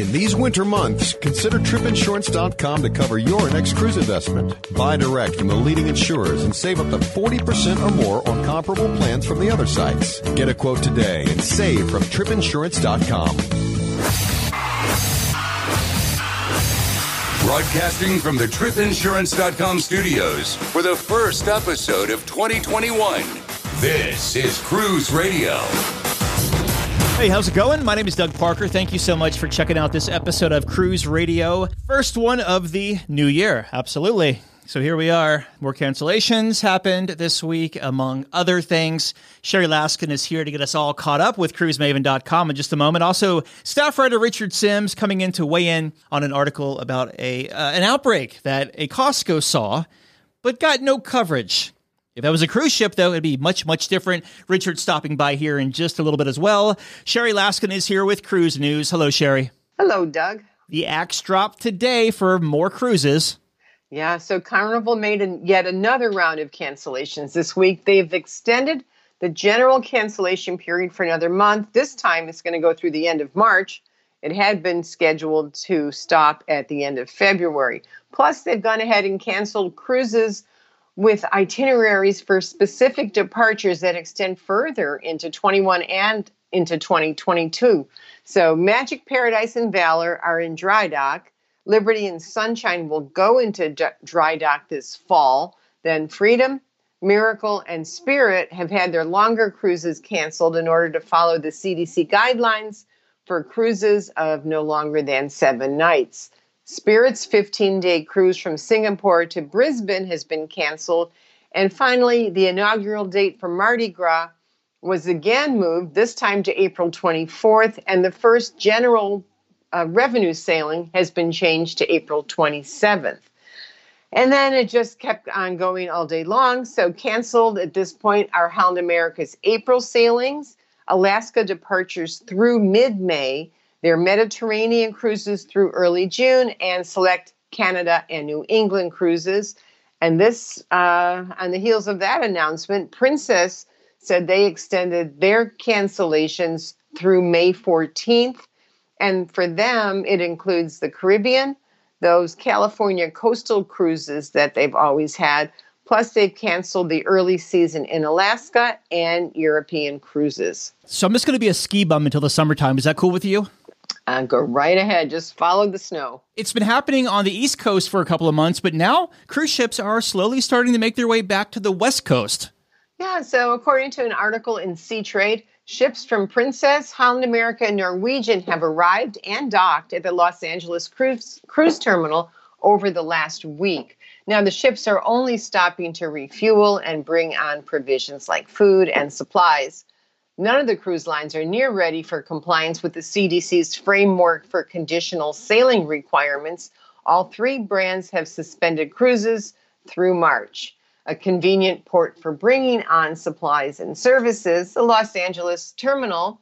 In these winter months, consider tripinsurance.com to cover your next cruise investment. Buy direct from the leading insurers and save up to 40% or more on comparable plans from the other sites. Get a quote today and save from tripinsurance.com. Broadcasting from the tripinsurance.com studios for the first episode of 2021. This is Cruise Radio. Hey, how's it going? My name is Doug Parker. Thank you so much for checking out this episode of Cruise Radio. First one of the new year. Absolutely. So here we are. More cancellations happened this week, among other things. Sherry Laskin is here to get us all caught up with cruisemaven.com in just a moment. Also, staff writer Richard Sims coming in to weigh in on an article about a uh, an outbreak that a Costco saw, but got no coverage. If that was a cruise ship, though, it'd be much, much different. Richard stopping by here in just a little bit as well. Sherry Laskin is here with Cruise News. Hello, Sherry. Hello, Doug. The axe dropped today for more cruises. Yeah, so Carnival made an, yet another round of cancellations this week. They've extended the general cancellation period for another month. This time it's going to go through the end of March. It had been scheduled to stop at the end of February. Plus, they've gone ahead and canceled cruises with itineraries for specific departures that extend further into 21 and into 2022. So Magic Paradise and Valor are in dry dock. Liberty and Sunshine will go into dry dock this fall. Then Freedom, Miracle, and Spirit have had their longer cruises canceled in order to follow the CDC guidelines for cruises of no longer than seven nights. Spirit's 15 day cruise from Singapore to Brisbane has been canceled. And finally, the inaugural date for Mardi Gras was again moved, this time to April 24th, and the first general uh, revenue sailing has been changed to April 27th. And then it just kept on going all day long. So, canceled at this point are Holland America's April sailings, Alaska departures through mid May, their Mediterranean cruises through early June and select Canada and New England cruises. And this, uh, on the heels of that announcement, Princess said they extended their cancellations through May 14th. And for them, it includes the Caribbean, those California coastal cruises that they've always had, plus they've canceled the early season in Alaska and European cruises. So I'm just going to be a ski bum until the summertime. Is that cool with you? Uh, go right ahead. Just follow the snow. It's been happening on the East Coast for a couple of months, but now cruise ships are slowly starting to make their way back to the West Coast. Yeah, so according to an article in Sea Trade, ships from Princess, Holland America, and Norwegian have arrived and docked at the Los Angeles cruise, cruise terminal over the last week. Now, the ships are only stopping to refuel and bring on provisions like food and supplies. None of the cruise lines are near ready for compliance with the CDC's framework for conditional sailing requirements. All three brands have suspended cruises through March. A convenient port for bringing on supplies and services, the Los Angeles terminal,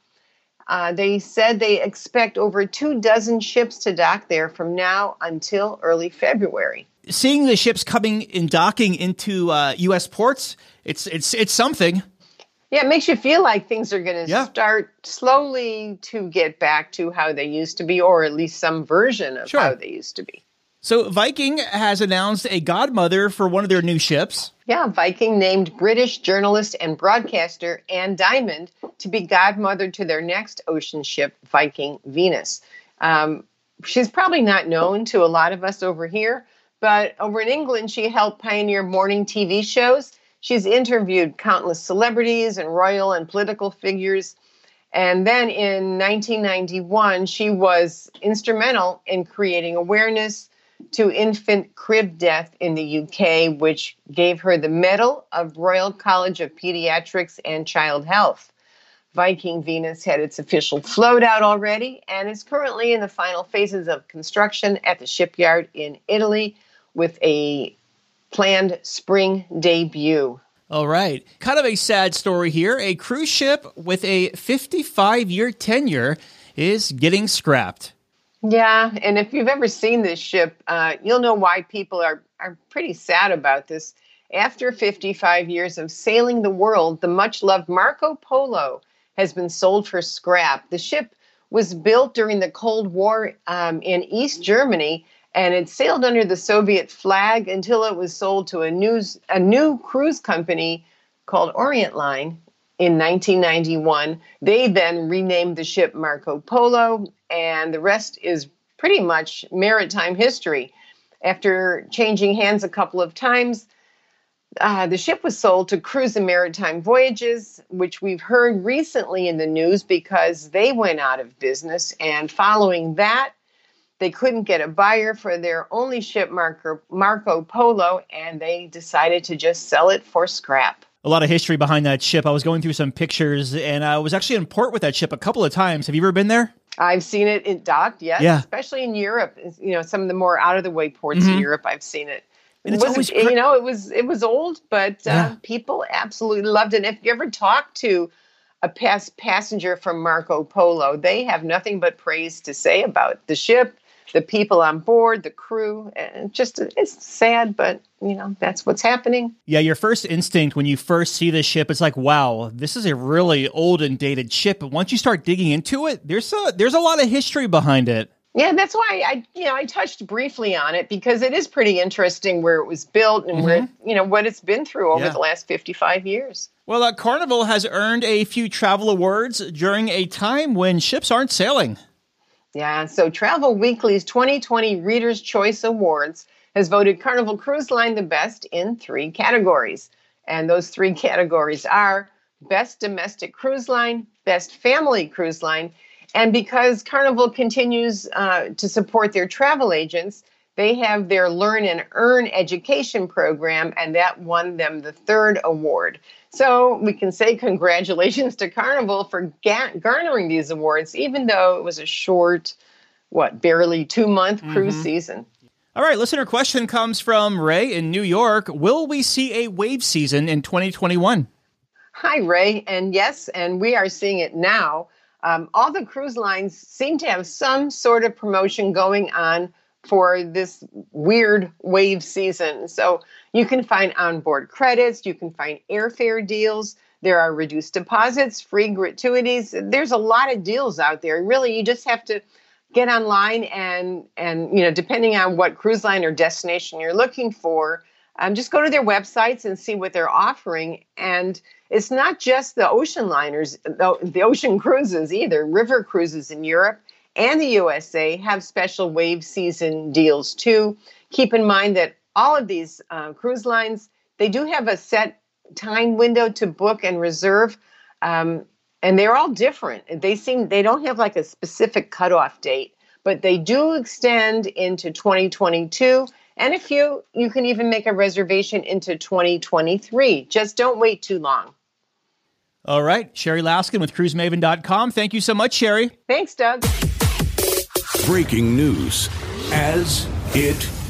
uh, they said they expect over two dozen ships to dock there from now until early February. Seeing the ships coming and docking into uh, U.S. ports, it's it's it's something. Yeah, it makes you feel like things are going to yeah. start slowly to get back to how they used to be, or at least some version of sure. how they used to be. So, Viking has announced a godmother for one of their new ships. Yeah, Viking named British journalist and broadcaster Anne Diamond to be godmother to their next ocean ship, Viking Venus. Um, she's probably not known to a lot of us over here, but over in England, she helped pioneer morning TV shows She's interviewed countless celebrities and royal and political figures. And then in 1991, she was instrumental in creating awareness to infant crib death in the UK, which gave her the Medal of Royal College of Pediatrics and Child Health. Viking Venus had its official float out already and is currently in the final phases of construction at the shipyard in Italy with a planned spring debut. All right. Kind of a sad story here. A cruise ship with a 55 year tenure is getting scrapped. Yeah, and if you've ever seen this ship, uh, you'll know why people are, are pretty sad about this. After 55 years of sailing the world, the much loved Marco Polo has been sold for scrap. The ship was built during the Cold War um, in East Germany, and it sailed under the Soviet flag until it was sold to a, news, a new cruise company called Orient Line in 1991. They then renamed the ship Marco Polo, and the rest is pretty much maritime history. After changing hands a couple of times, uh, the ship was sold to Cruise and Maritime Voyages, which we've heard recently in the news because they went out of business. And following that, they couldn't get a buyer for their only ship, Marco, Marco Polo, and they decided to just sell it for scrap. A lot of history behind that ship. I was going through some pictures, and I was actually in port with that ship a couple of times. Have you ever been there? I've seen it in docked, yes, yeah. especially in Europe. You know, some of the more out of the way ports mm-hmm. in Europe, I've seen it. And it's always you know it was it was old, but uh, people absolutely loved it. And if you ever talk to a past passenger from Marco Polo, they have nothing but praise to say about the ship, the people on board, the crew. And just it's sad, but you know that's what's happening. Yeah, your first instinct when you first see the ship, it's like, wow, this is a really old and dated ship. But once you start digging into it, there's a there's a lot of history behind it. Yeah, that's why I, you know, I touched briefly on it because it is pretty interesting where it was built and mm-hmm. where, you know, what it's been through over yeah. the last 55 years. Well, uh, Carnival has earned a few travel awards during a time when ships aren't sailing. Yeah, so Travel Weekly's 2020 Reader's Choice Awards has voted Carnival Cruise Line the best in three categories. And those three categories are Best Domestic Cruise Line, Best Family Cruise Line, and because Carnival continues uh, to support their travel agents, they have their Learn and Earn education program, and that won them the third award. So we can say congratulations to Carnival for ga- garnering these awards, even though it was a short, what, barely two month cruise mm-hmm. season. All right, listener question comes from Ray in New York. Will we see a wave season in 2021? Hi, Ray. And yes, and we are seeing it now. Um, all the cruise lines seem to have some sort of promotion going on for this weird wave season. So you can find onboard credits, you can find airfare deals. There are reduced deposits, free gratuities. There's a lot of deals out there. Really, you just have to get online and and you know, depending on what cruise line or destination you're looking for, um, just go to their websites and see what they're offering. And it's not just the ocean liners, the, the ocean cruises either. River cruises in Europe and the USA have special wave season deals too. Keep in mind that all of these uh, cruise lines they do have a set time window to book and reserve, um, and they're all different. They seem they don't have like a specific cutoff date, but they do extend into 2022 and if you you can even make a reservation into 2023. Just don't wait too long. All right. Sherry Laskin with cruisemaven.com. Thank you so much, Sherry. Thanks, Doug. Breaking news as it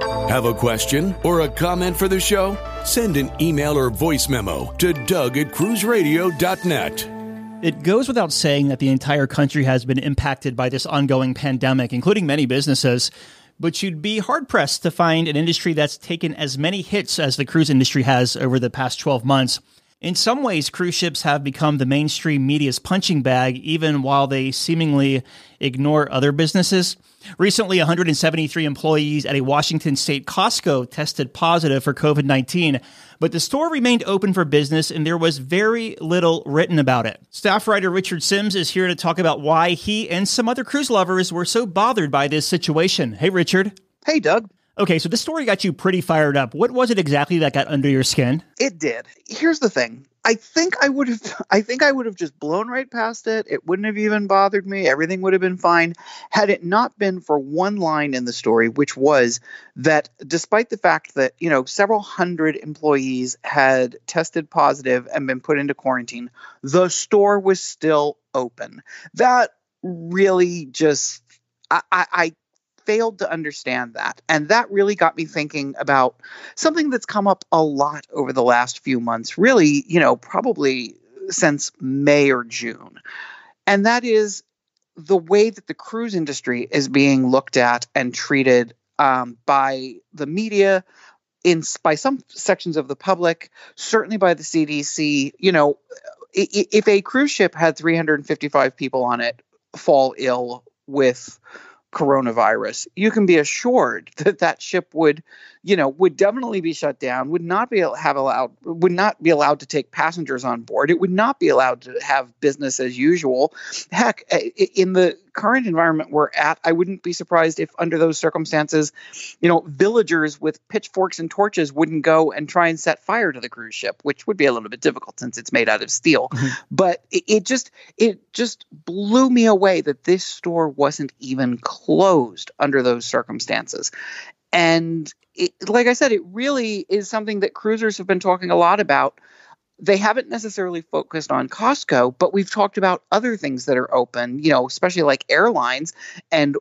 Have a question or a comment for the show? Send an email or voice memo to Doug at cruiseradio.net. It goes without saying that the entire country has been impacted by this ongoing pandemic, including many businesses. But you'd be hard pressed to find an industry that's taken as many hits as the cruise industry has over the past 12 months. In some ways, cruise ships have become the mainstream media's punching bag, even while they seemingly ignore other businesses. Recently, 173 employees at a Washington state Costco tested positive for COVID 19, but the store remained open for business and there was very little written about it. Staff writer Richard Sims is here to talk about why he and some other cruise lovers were so bothered by this situation. Hey, Richard. Hey, Doug. Okay, so this story got you pretty fired up. What was it exactly that got under your skin? It did. Here's the thing. I think I would have I think I would have just blown right past it. It wouldn't have even bothered me. Everything would have been fine had it not been for one line in the story which was that despite the fact that, you know, several hundred employees had tested positive and been put into quarantine, the store was still open. That really just I, I, failed to understand that. And that really got me thinking about something that's come up a lot over the last few months, really, you know, probably since May or June. And that is the way that the cruise industry is being looked at and treated um, by the media, in by some sections of the public, certainly by the CDC. You know, if a cruise ship had 355 people on it fall ill with coronavirus, you can be assured that that ship would, you know, would definitely be shut down. Would not be have allowed. Would not be allowed to take passengers on board. It would not be allowed to have business as usual. Heck, in the current environment we're at, I wouldn't be surprised if under those circumstances, you know, villagers with pitchforks and torches wouldn't go and try and set fire to the cruise ship, which would be a little bit difficult since it's made out of steel. Mm-hmm. But it, it just it just blew me away that this store wasn't even closed under those circumstances. And it, like I said, it really is something that cruisers have been talking a lot about they haven't necessarily focused on Costco, but we've talked about other things that are open, you know, especially like airlines and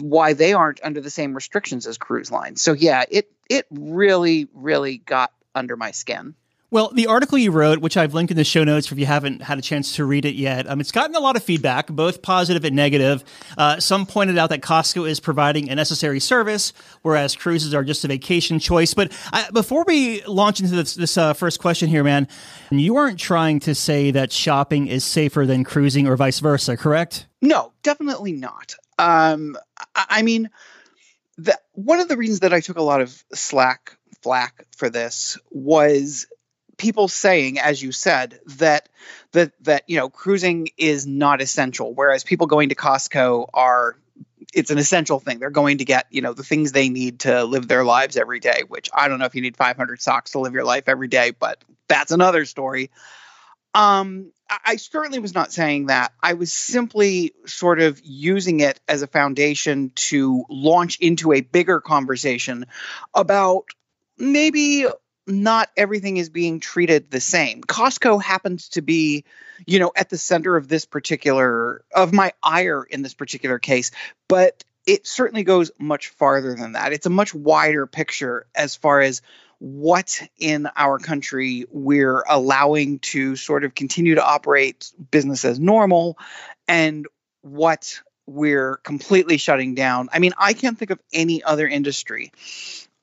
why they aren't under the same restrictions as cruise lines. So yeah, it it really really got under my skin. Well, the article you wrote, which I've linked in the show notes if you haven't had a chance to read it yet, um, it's gotten a lot of feedback, both positive and negative. Uh, some pointed out that Costco is providing a necessary service, whereas cruises are just a vacation choice. But uh, before we launch into this, this uh, first question here, man, you aren't trying to say that shopping is safer than cruising or vice versa, correct? No, definitely not. Um, I mean, the, one of the reasons that I took a lot of slack flack for this was people saying, as you said, that that that you know cruising is not essential, whereas people going to Costco are it's an essential thing. They're going to get, you know, the things they need to live their lives every day, which I don't know if you need 500 socks to live your life every day, but that's another story. Um, I certainly was not saying that. I was simply sort of using it as a foundation to launch into a bigger conversation about maybe not everything is being treated the same. Costco happens to be, you know, at the center of this particular of my ire in this particular case, but it certainly goes much farther than that. It's a much wider picture as far as what in our country we're allowing to sort of continue to operate business as normal and what we're completely shutting down. I mean, I can't think of any other industry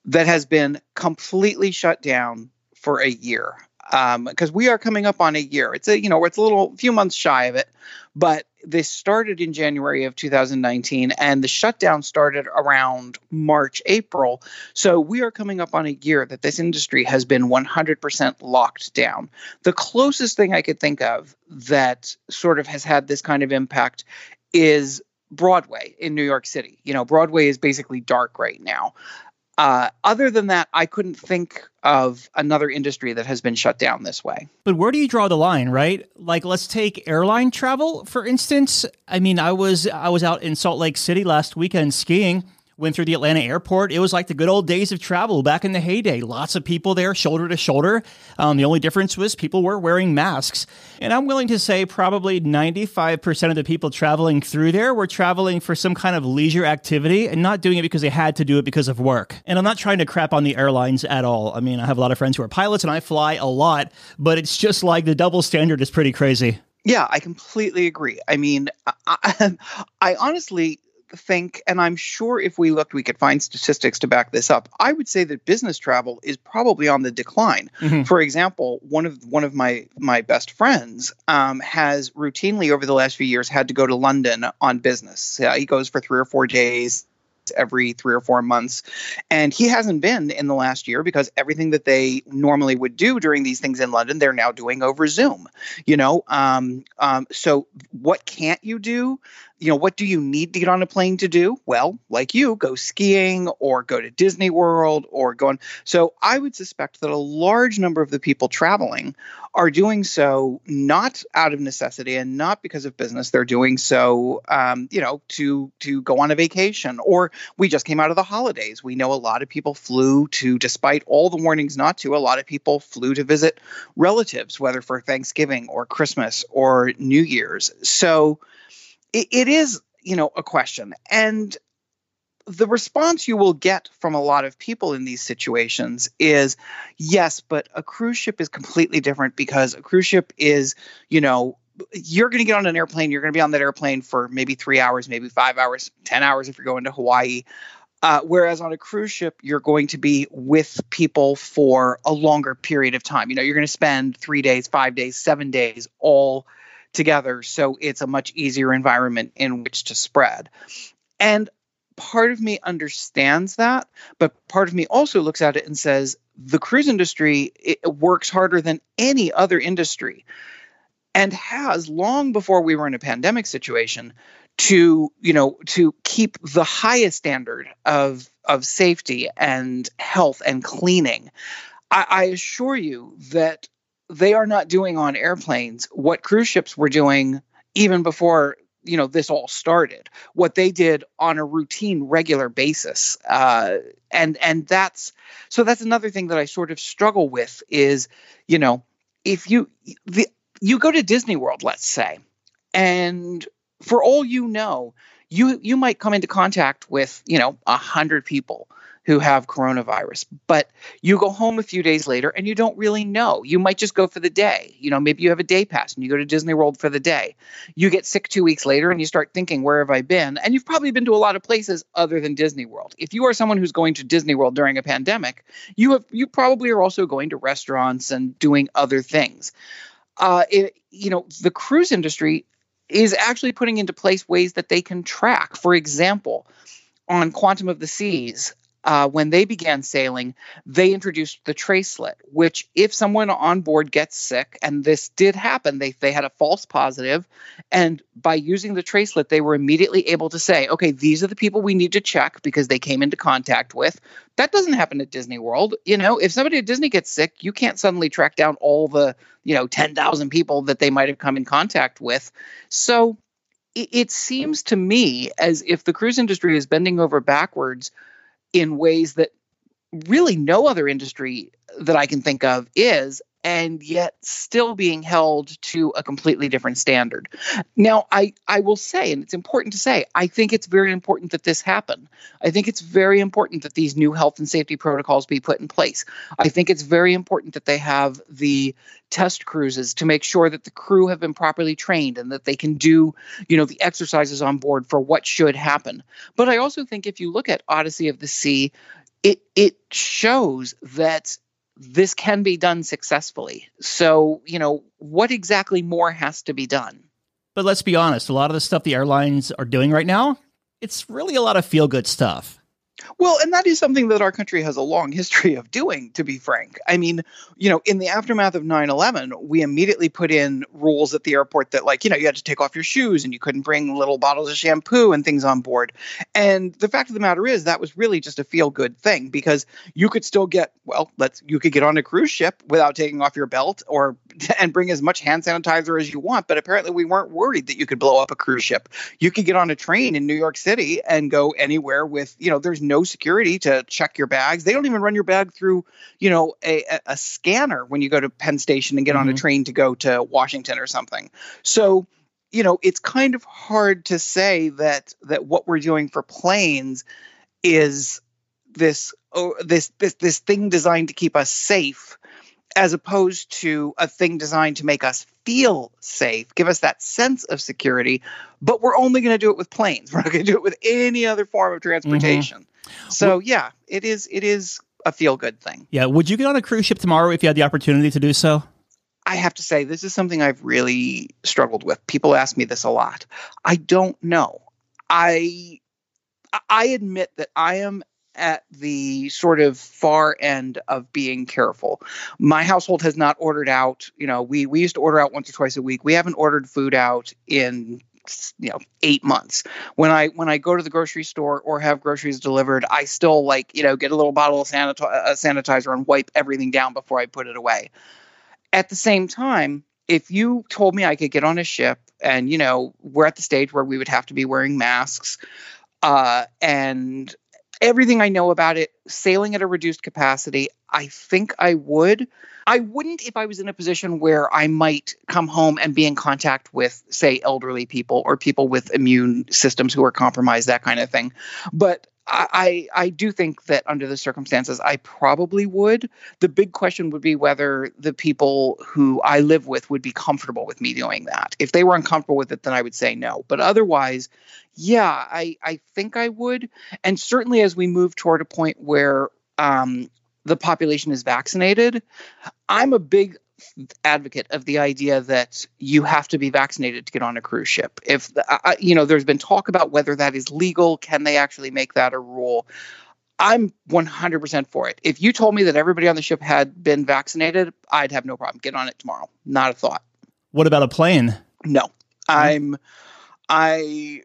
that has been completely shut down for a year because um, we are coming up on a year. It's a you know it's a little few months shy of it, but this started in January of 2019, and the shutdown started around March April. So we are coming up on a year that this industry has been 100% locked down. The closest thing I could think of that sort of has had this kind of impact is Broadway in New York City. You know, Broadway is basically dark right now. Uh, other than that, I couldn't think of another industry that has been shut down this way. But where do you draw the line, right? Like, let's take airline travel for instance. I mean, I was I was out in Salt Lake City last weekend skiing went through the Atlanta airport. It was like the good old days of travel back in the heyday. Lots of people there, shoulder to shoulder. Um, the only difference was people were wearing masks. And I'm willing to say probably 95% of the people traveling through there were traveling for some kind of leisure activity and not doing it because they had to do it because of work. And I'm not trying to crap on the airlines at all. I mean, I have a lot of friends who are pilots and I fly a lot, but it's just like the double standard is pretty crazy. Yeah, I completely agree. I mean, I, I honestly think, and I'm sure if we looked, we could find statistics to back this up. I would say that business travel is probably on the decline. Mm-hmm. For example, one of one of my my best friends um, has routinely over the last few years had to go to London on business. he goes for three or four days every three or four months. And he hasn't been in the last year because everything that they normally would do during these things in London, they're now doing over Zoom. You know, um, um, so what can't you do? You know, what do you need to get on a plane to do? Well, like you, go skiing or go to Disney World or going. So I would suspect that a large number of the people traveling are doing so not out of necessity and not because of business. They're doing so, um, you know, to to go on a vacation. Or we just came out of the holidays. We know a lot of people flew to, despite all the warnings not to, a lot of people flew to visit relatives, whether for Thanksgiving or Christmas or New Year's. So it, it is, you know, a question. And the response you will get from a lot of people in these situations is yes, but a cruise ship is completely different because a cruise ship is, you know, you're going to get on an airplane, you're going to be on that airplane for maybe three hours, maybe five hours, 10 hours if you're going to Hawaii. Uh, whereas on a cruise ship, you're going to be with people for a longer period of time. You know, you're going to spend three days, five days, seven days all together so it's a much easier environment in which to spread. And part of me understands that, but part of me also looks at it and says the cruise industry works harder than any other industry and has long before we were in a pandemic situation to you know to keep the highest standard of of safety and health and cleaning I, I assure you that they are not doing on airplanes what cruise ships were doing even before you know this all started. What they did on a routine regular basis uh, and and that's so that's another thing that i sort of struggle with is you know if you the, you go to disney world let's say and for all you know you you might come into contact with you know a hundred people who have coronavirus. But you go home a few days later and you don't really know. You might just go for the day. You know, maybe you have a day pass and you go to Disney World for the day. You get sick two weeks later and you start thinking, where have I been? And you've probably been to a lot of places other than Disney World. If you are someone who's going to Disney World during a pandemic, you have you probably are also going to restaurants and doing other things. Uh, it, you know, the cruise industry is actually putting into place ways that they can track. For example, on Quantum of the Seas, uh, when they began sailing, they introduced the tracelet, which if someone on board gets sick, and this did happen, they, they had a false positive, and by using the tracelet, they were immediately able to say, okay, these are the people we need to check because they came into contact with. That doesn't happen at Disney World. You know, if somebody at Disney gets sick, you can't suddenly track down all the, you know, 10,000 people that they might have come in contact with. So it, it seems to me as if the cruise industry is bending over backwards in ways that really no other industry that I can think of is and yet still being held to a completely different standard. Now, I, I will say, and it's important to say, I think it's very important that this happen. I think it's very important that these new health and safety protocols be put in place. I think it's very important that they have the test cruises to make sure that the crew have been properly trained and that they can do, you know, the exercises on board for what should happen. But I also think if you look at Odyssey of the Sea, it it shows that this can be done successfully. So, you know, what exactly more has to be done? But let's be honest, a lot of the stuff the airlines are doing right now, it's really a lot of feel good stuff. Well, and that is something that our country has a long history of doing, to be frank. I mean, you know, in the aftermath of 9 11, we immediately put in rules at the airport that, like, you know, you had to take off your shoes and you couldn't bring little bottles of shampoo and things on board. And the fact of the matter is, that was really just a feel good thing because you could still get, well, let's, you could get on a cruise ship without taking off your belt or, and bring as much hand sanitizer as you want. But apparently, we weren't worried that you could blow up a cruise ship. You could get on a train in New York City and go anywhere with, you know, there's no security to check your bags. They don't even run your bag through, you know, a, a scanner when you go to Penn Station and get mm-hmm. on a mm-hmm. train to go to Washington or something. So, you know, it's kind of hard to say that that what we're doing for planes is this oh, this this this thing designed to keep us safe as opposed to a thing designed to make us feel safe, give us that sense of security. But we're only going to do it with planes. We're not going to do it with any other form of transportation. Mm-hmm. So yeah, it is it is a feel good thing. Yeah. Would you get on a cruise ship tomorrow if you had the opportunity to do so? I have to say, this is something I've really struggled with. People ask me this a lot. I don't know. I I admit that I am at the sort of far end of being careful. My household has not ordered out, you know, we we used to order out once or twice a week. We haven't ordered food out in you know 8 months. When I when I go to the grocery store or have groceries delivered, I still like, you know, get a little bottle of uh, sanitizer and wipe everything down before I put it away. At the same time, if you told me I could get on a ship and you know, we're at the stage where we would have to be wearing masks uh, and everything I know about it, sailing at a reduced capacity, I think I would. I wouldn't if I was in a position where I might come home and be in contact with, say, elderly people or people with immune systems who are compromised, that kind of thing. But I, I do think that under the circumstances, I probably would. The big question would be whether the people who I live with would be comfortable with me doing that. If they were uncomfortable with it, then I would say no. But otherwise, yeah, I, I think I would. And certainly as we move toward a point where um, the population is vaccinated, I'm a big advocate of the idea that you have to be vaccinated to get on a cruise ship. If uh, you know, there's been talk about whether that is legal. Can they actually make that a rule? I'm 100% for it. If you told me that everybody on the ship had been vaccinated, I'd have no problem. Get on it tomorrow. Not a thought. What about a plane? No, mm-hmm. I'm. I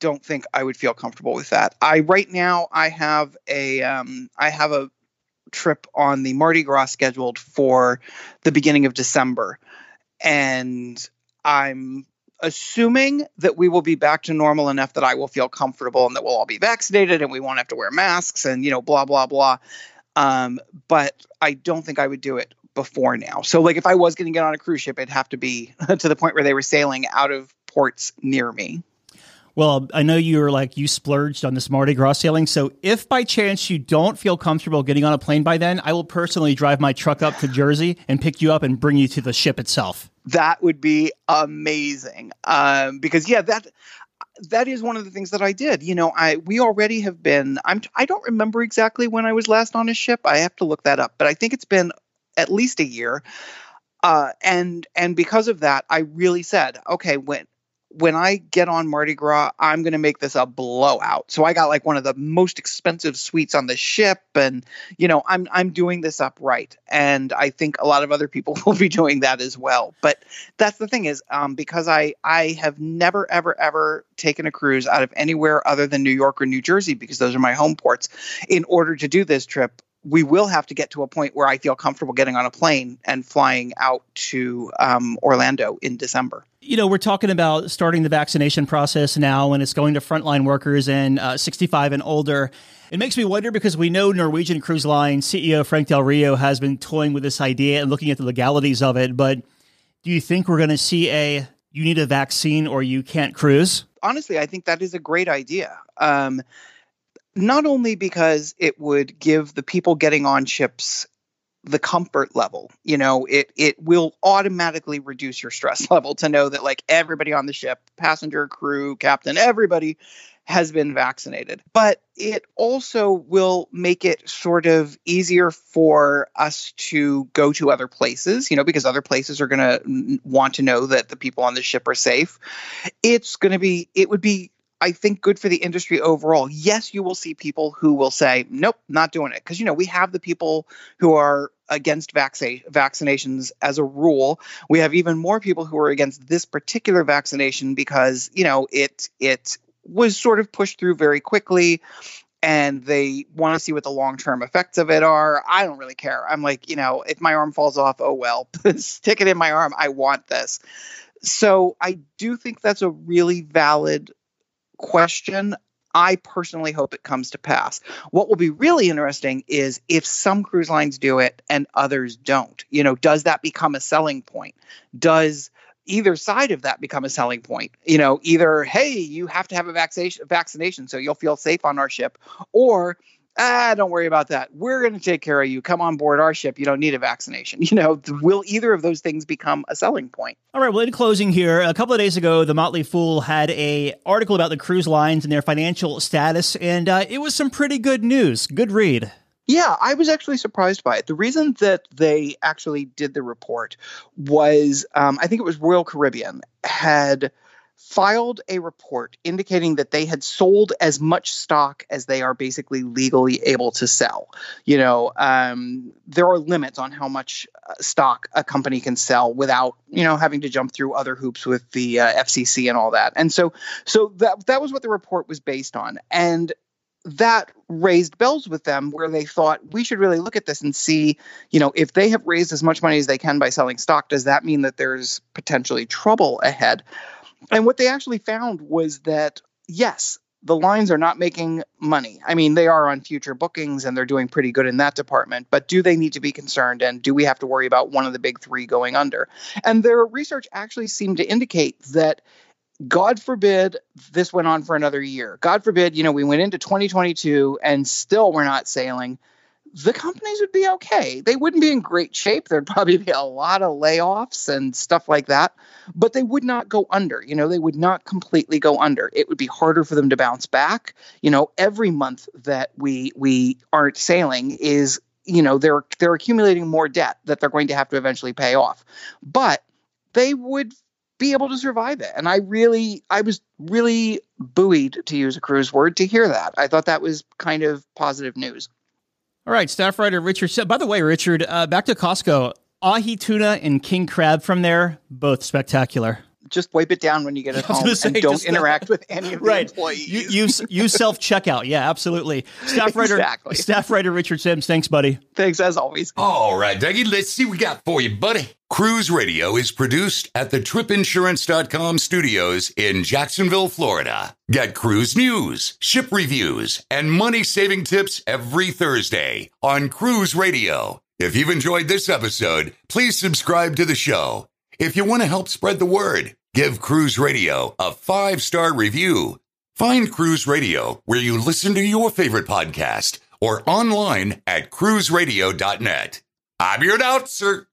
don't think I would feel comfortable with that. I right now I have a um, I have a trip on the Mardi Gras scheduled for the beginning of December. And I'm assuming that we will be back to normal enough that I will feel comfortable and that we'll all be vaccinated and we won't have to wear masks and, you know, blah, blah, blah. Um, but I don't think I would do it before now. So, like, if I was going to get on a cruise ship, it'd have to be to the point where they were sailing out of ports near me. Well, I know you're like you splurged on this Mardi Gras sailing. So if by chance you don't feel comfortable getting on a plane by then, I will personally drive my truck up to Jersey and pick you up and bring you to the ship itself. That would be amazing. Um, because yeah, that that is one of the things that I did. You know, I we already have been. I'm. I don't remember exactly when I was last on a ship. I have to look that up, but I think it's been at least a year. Uh, and and because of that, I really said, okay, when when I get on Mardi Gras, I'm going to make this a blowout. So I got like one of the most expensive suites on the ship and you know, I'm I'm doing this up right. And I think a lot of other people will be doing that as well. But that's the thing is um, because I I have never ever ever taken a cruise out of anywhere other than New York or New Jersey because those are my home ports in order to do this trip we will have to get to a point where I feel comfortable getting on a plane and flying out to um, Orlando in December. You know, we're talking about starting the vaccination process now, and it's going to frontline workers and uh, 65 and older. It makes me wonder because we know Norwegian Cruise Line CEO Frank Del Rio has been toying with this idea and looking at the legalities of it. But do you think we're going to see a you need a vaccine or you can't cruise? Honestly, I think that is a great idea. Um, not only because it would give the people getting on ships the comfort level you know it it will automatically reduce your stress level to know that like everybody on the ship passenger crew captain everybody has been vaccinated. But it also will make it sort of easier for us to go to other places you know because other places are going to want to know that the people on the ship are safe. It's going to be it would be I think good for the industry overall. Yes, you will see people who will say, nope, not doing it. Because, you know, we have the people who are against vaccine vaccinations as a rule. We have even more people who are against this particular vaccination because, you know, it it was sort of pushed through very quickly and they want to see what the long-term effects of it are. I don't really care. I'm like, you know, if my arm falls off, oh well, stick it in my arm. I want this. So I do think that's a really valid question. I personally hope it comes to pass. What will be really interesting is if some cruise lines do it and others don't. You know, does that become a selling point? Does either side of that become a selling point? You know, either hey, you have to have a vaccination vaccination so you'll feel safe on our ship, or ah, don't worry about that. We're going to take care of you. Come on board our ship. You don't need a vaccination. You know, will either of those things become a selling point? All right. Well, in closing here, a couple of days ago, the Motley Fool had a article about the cruise lines and their financial status, and uh, it was some pretty good news. Good read. Yeah, I was actually surprised by it. The reason that they actually did the report was, um, I think it was Royal Caribbean had filed a report indicating that they had sold as much stock as they are basically legally able to sell. You know, um, there are limits on how much uh, stock a company can sell without, you know, having to jump through other hoops with the uh, FCC and all that. And so, so that that was what the report was based on. And that raised bells with them where they thought we should really look at this and see, you know, if they have raised as much money as they can by selling stock, does that mean that there's potentially trouble ahead? And what they actually found was that, yes, the lines are not making money. I mean, they are on future bookings and they're doing pretty good in that department, but do they need to be concerned? And do we have to worry about one of the big three going under? And their research actually seemed to indicate that. God forbid this went on for another year. God forbid, you know, we went into 2022 and still we're not sailing the companies would be okay. They wouldn't be in great shape. There'd probably be a lot of layoffs and stuff like that, but they would not go under. You know, they would not completely go under. It would be harder for them to bounce back. You know, every month that we we aren't sailing is, you know, they're they're accumulating more debt that they're going to have to eventually pay off. But they would be able to survive it. And I really I was really buoyed to use a cruise word to hear that. I thought that was kind of positive news. All right, staff writer Richard. By the way, Richard, uh, back to Costco. Ahi tuna and king crab from there, both spectacular. Just wipe it down when you get it home say, and don't uh, interact with any of the right. employees. You, use use self checkout. Yeah, absolutely. Staff writer, exactly. staff writer Richard Sims. Thanks, buddy. Thanks as always. All right, Dougie. Let's see what we got for you, buddy. Cruise Radio is produced at the tripinsurance.com studios in Jacksonville, Florida. Get cruise news, ship reviews, and money saving tips every Thursday on Cruise Radio. If you've enjoyed this episode, please subscribe to the show. If you want to help spread the word, give Cruise Radio a five star review. Find Cruise Radio where you listen to your favorite podcast or online at cruiseradio.net. I'm your announcer.